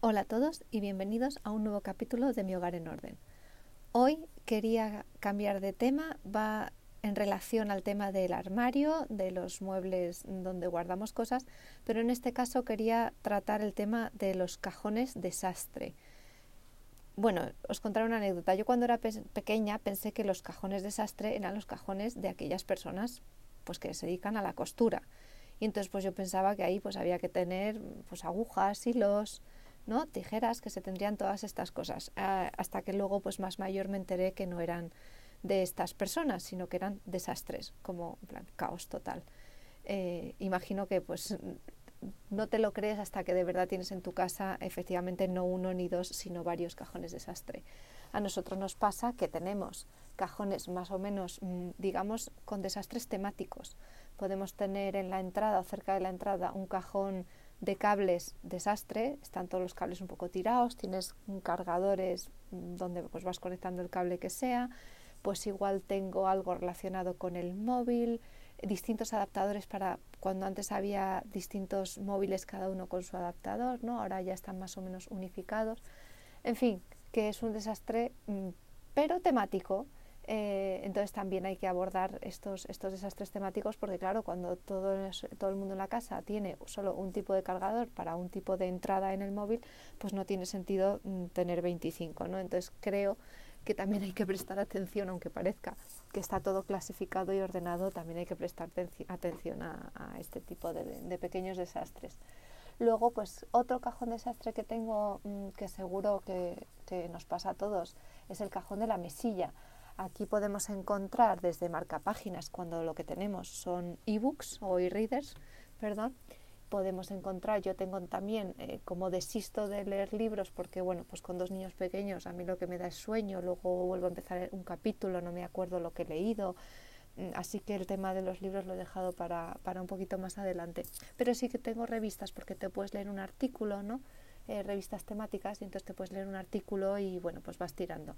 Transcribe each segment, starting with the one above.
Hola a todos y bienvenidos a un nuevo capítulo de Mi Hogar en Orden. Hoy quería cambiar de tema, va en relación al tema del armario, de los muebles donde guardamos cosas, pero en este caso quería tratar el tema de los cajones desastre. Bueno, os contaré una anécdota. Yo cuando era pequeña pensé que los cajones desastre eran los cajones de aquellas personas pues que se dedican a la costura y entonces pues yo pensaba que ahí pues había que tener pues agujas, hilos, ¿no? tijeras, que se tendrían todas estas cosas. Hasta que luego pues más mayor me enteré que no eran de estas personas, sino que eran desastres, como en caos total. Eh, imagino que pues no te lo crees hasta que de verdad tienes en tu casa efectivamente no uno ni dos, sino varios cajones desastre. A nosotros nos pasa que tenemos cajones más o menos, mm, digamos, con desastres temáticos. Podemos tener en la entrada o cerca de la entrada un cajón de cables desastre, están todos los cables un poco tirados, tienes cargadores mm, donde pues vas conectando el cable que sea, pues igual tengo algo relacionado con el móvil, distintos adaptadores para cuando antes había distintos móviles cada uno con su adaptador, ¿no? Ahora ya están más o menos unificados. En fin, que es un desastre mm, pero temático eh, entonces también hay que abordar estos, estos desastres temáticos porque claro, cuando todo, todo el mundo en la casa tiene solo un tipo de cargador para un tipo de entrada en el móvil, pues no tiene sentido mm, tener 25. ¿no? Entonces creo que también hay que prestar atención, aunque parezca que está todo clasificado y ordenado, también hay que prestar atención a, este tipo de, pequeños desastres. Luego, pues otro cajón desastre que tengo, mm, que seguro que, que nos pasa a todos, es el cajón de la mesilla. Aquí podemos encontrar desde marcapáginas cuando lo que tenemos son ebooks o e-readers, perdón. Podemos encontrar, yo tengo también, eh, como desisto de leer libros, porque bueno, pues con dos niños pequeños a mí lo que me da es sueño, luego vuelvo a empezar un capítulo, no me acuerdo lo que he leído, mm, así que el tema de los libros lo he dejado para, para un poquito más adelante. Pero sí que tengo revistas porque te puedes leer un artículo, ¿no? Eh, revistas temáticas y entonces te puedes leer un artículo y bueno, pues vas tirando.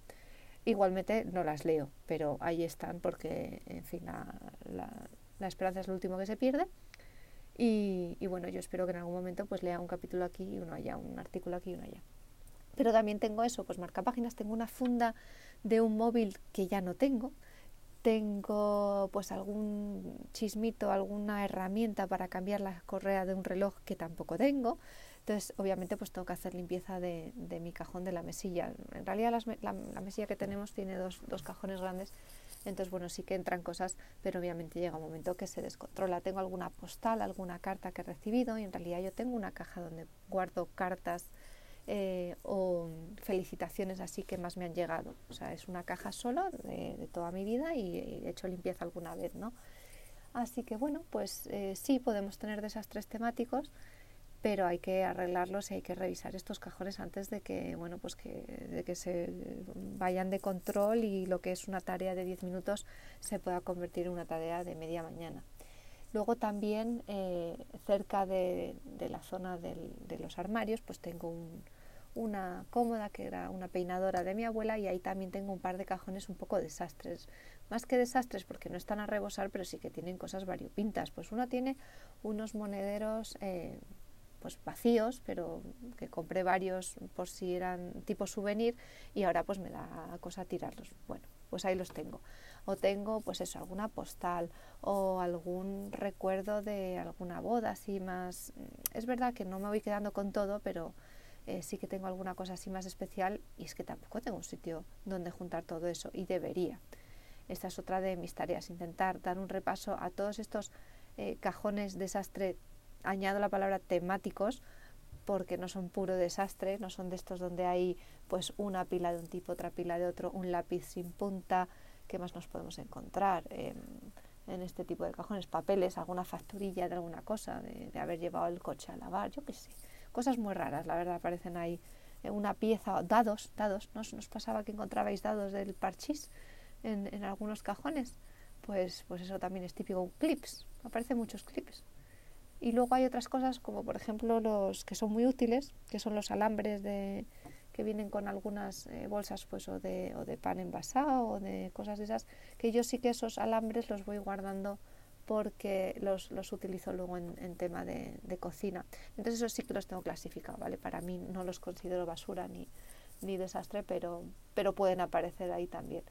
Igualmente no las leo, pero ahí están porque, en fin, la, esperanza es lo último que se pierde. Y, bueno, yo espero que en algún momento pues lea un capítulo aquí y uno allá, un artículo aquí y uno allá. Pero también tengo eso, pues marca páginas, tengo una funda de un móvil que ya no tengo, tengo pues algún chismito, alguna herramienta para cambiar la correa de un reloj que tampoco tengo, entonces, obviamente, pues tengo que hacer limpieza de, mi cajón de la mesilla. En realidad, la, mesilla que tenemos tiene dos, cajones grandes, entonces, bueno, sí que entran cosas, pero obviamente llega un momento que se descontrola. Tengo alguna postal, alguna carta que he recibido y en realidad yo tengo una caja donde guardo cartas eh, o felicitaciones así que más me han llegado. O sea, es una caja solo de, toda mi vida y he hecho limpieza alguna vez, ¿no? Así que bueno, pues eh, sí podemos tener desastres temáticos, pero hay que arreglarlos y hay que revisar estos cajones antes de que, bueno, pues que, de que se vayan de control y lo que es una tarea de 10 minutos se pueda convertir en una tarea de media mañana. Luego también eh, cerca de, la zona de los armarios pues tengo una cómoda que era una peinadora de mi abuela y ahí también tengo un par de cajones un poco desastres. Más que desastres porque no están a rebosar pero sí que tienen cosas variopintas. Pues uno tiene unos monederos eh, pues vacíos, pero que compré varios por si eran tipo souvenir y ahora pues me da cosa tirarlos. Bueno, pues ahí los tengo. O tengo pues eso, alguna postal o algún recuerdo de alguna boda así más... Es verdad que no me voy quedando con todo, pero eh, sí que tengo alguna cosa así más especial y es que tampoco tengo un sitio donde juntar todo eso y debería. Esta es otra de mis tareas, intentar dar un repaso a todos estos eh, cajones desastre añado la palabra temáticos porque no son puro desastre, no son de estos donde hay pues una pila de un tipo, otra pila de otro, un lápiz sin punta, ¿qué más nos podemos encontrar en este tipo de cajones? Papeles, alguna facturilla de alguna cosa, de, haber llevado el coche a lavar, yo qué sé. Cosas muy raras, la verdad, aparecen ahí. Eh, una pieza, dados, dados, ¿nos, nos pasaba que encontrabais dados del parchís en, en algunos cajones? Pues, pues eso también es típico. Clips, aparecen muchos clips. Y luego hay otras cosas como por ejemplo los que son muy útiles, que son los alambres de, que vienen con algunas eh, bolsas pues o de, o de pan envasado o de cosas de esas, que yo sí que esos alambres los voy guardando porque los, los utilizo luego en, tema de, cocina. Entonces esos sí que los tengo clasificados, ¿vale? Para mí no los considero basura ni, ni desastre, pero, pero pueden aparecer ahí también.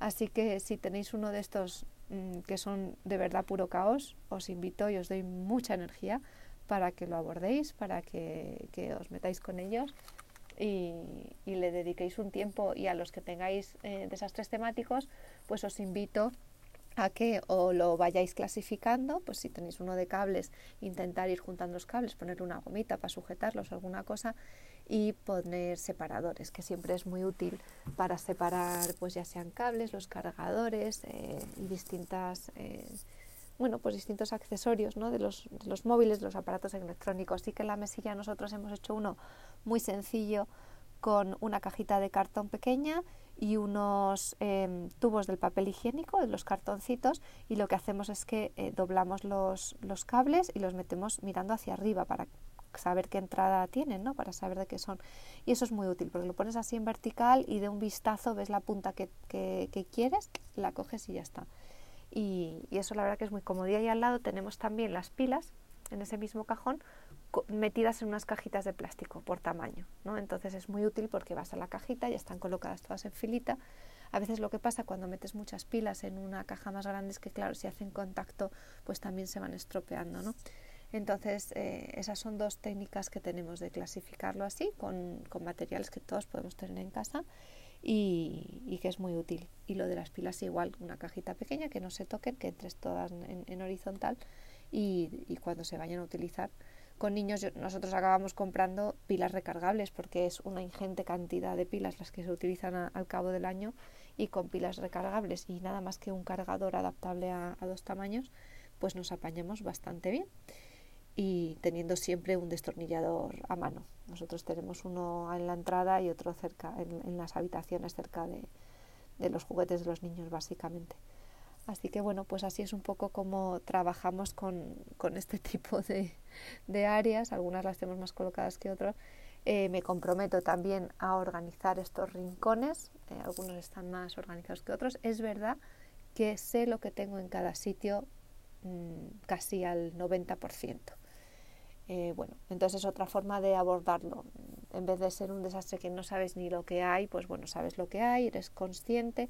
Así que si tenéis uno de estos mm, que son de verdad puro caos, os invito y os doy mucha energía para que lo abordéis, para que, os metáis con ellos y, le dediquéis un tiempo. Y a los que tengáis eh, desastres temáticos, pues os invito a que o lo vayáis clasificando, pues si tenéis uno de cables, intentar ir juntando los cables, poner una gomita para sujetarlos alguna cosa y poner separadores, que siempre es muy útil para separar, pues ya sean cables, los cargadores eh, y distintas, eh, bueno, pues distintos accesorios ¿no? de, los, de los móviles, de los aparatos electrónicos. Así que en la mesilla nosotros hemos hecho uno muy sencillo con una cajita de cartón pequeña y unos em, tubos del papel higiénico, de los cartoncitos, y lo que hacemos es que eh, doblamos los, los, cables y los metemos mirando hacia arriba para saber qué entrada tienen, ¿no? para saber de qué son. Y eso es muy útil, porque lo pones así en vertical y de un vistazo ves la punta que, que, quieres, la coges y ya está. Y, y, eso la verdad que es muy cómodo. Y ahí al lado tenemos también las pilas en ese mismo cajón metidas en unas cajitas de plástico por tamaño. ¿no? Entonces es muy útil porque vas a la cajita y están colocadas todas en filita. A veces lo que pasa cuando metes muchas pilas en una caja más grande es que, claro, si hacen contacto, pues también se van estropeando. ¿no? Entonces, eh, esas son dos técnicas que tenemos de clasificarlo así, con, con materiales que todos podemos tener en casa y, y, que es muy útil. Y lo de las pilas igual, una cajita pequeña que no se toquen, que entres todas en, en horizontal y, cuando se vayan a utilizar con niños nosotros acabamos comprando pilas recargables porque es una ingente cantidad de pilas las que se utilizan al cabo del año y con pilas recargables y nada más que un cargador adaptable a, dos tamaños pues nos apañamos bastante bien y teniendo siempre un destornillador a mano. Nosotros tenemos uno en la entrada y otro cerca en, las habitaciones cerca de los juguetes de los niños básicamente. Así que bueno, pues así es un poco como trabajamos con, con este tipo de, de, áreas, algunas las tenemos más colocadas que otras. Eh, me comprometo también a organizar estos rincones, eh, algunos están más organizados que otros. Es verdad que sé lo que tengo en cada sitio mmm, casi al 90%. Eh, bueno, entonces es otra forma de abordarlo. En vez de ser un desastre que no sabes ni lo que hay, pues bueno, sabes lo que hay, eres consciente.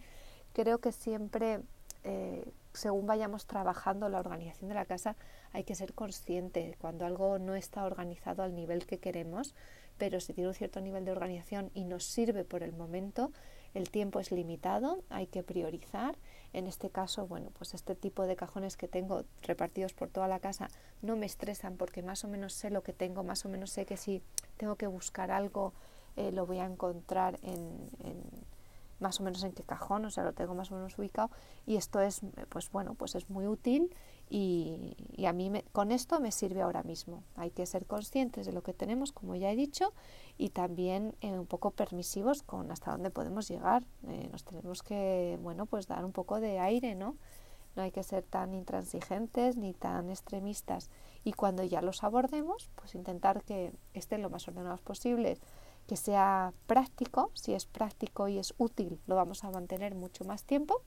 Creo que siempre eh, según vayamos trabajando la organización de la casa, hay que ser consciente cuando algo no está organizado al nivel que queremos, pero si tiene un cierto nivel de organización y nos sirve por el momento, el tiempo es limitado, hay que priorizar. En este caso, bueno, pues este tipo de cajones que tengo repartidos por toda la casa no me estresan porque más o menos sé lo que tengo, más o menos sé que si tengo que buscar algo eh, lo voy a encontrar en más o menos en qué cajón, o sea, lo tengo más o menos ubicado y esto es, pues bueno, pues es muy útil y, a mí con esto me sirve ahora mismo. Hay que ser conscientes de lo que tenemos, como ya he dicho, y también eh, un poco permisivos con hasta dónde podemos llegar. Eh, nos tenemos que, bueno, pues dar un poco de aire, ¿no? No hay que ser tan intransigentes ni tan extremistas. Y cuando ya los abordemos, pues intentar que estén lo más ordenados posibles que sea práctico, si es práctico y es útil, lo vamos a mantener mucho más tiempo.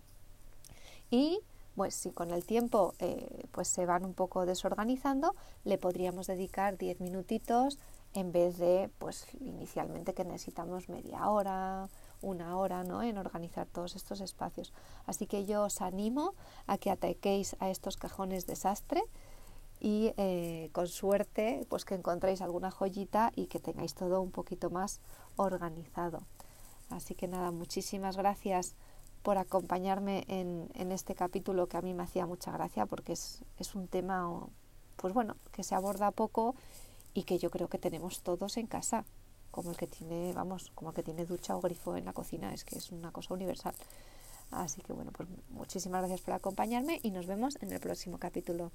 Y pues si con el tiempo eh, pues se van un poco desorganizando, le podríamos dedicar 10 minutitos en vez de pues inicialmente que necesitamos media hora, una hora ¿no? en organizar todos estos espacios. Así que yo os animo a que ataquéis a estos cajones desastre y eh, con suerte pues que encontréis alguna joyita y que tengáis todo un poquito más organizado. Así que nada, muchísimas gracias por acompañarme en, en este capítulo que a mí me hacía mucha gracia porque es, es un tema pues bueno que se aborda poco y que yo creo que tenemos todos en casa como el que tiene vamos como el que tiene ducha o grifo en la cocina es que es una cosa universal así que bueno pues muchísimas gracias por acompañarme y nos vemos en el próximo capítulo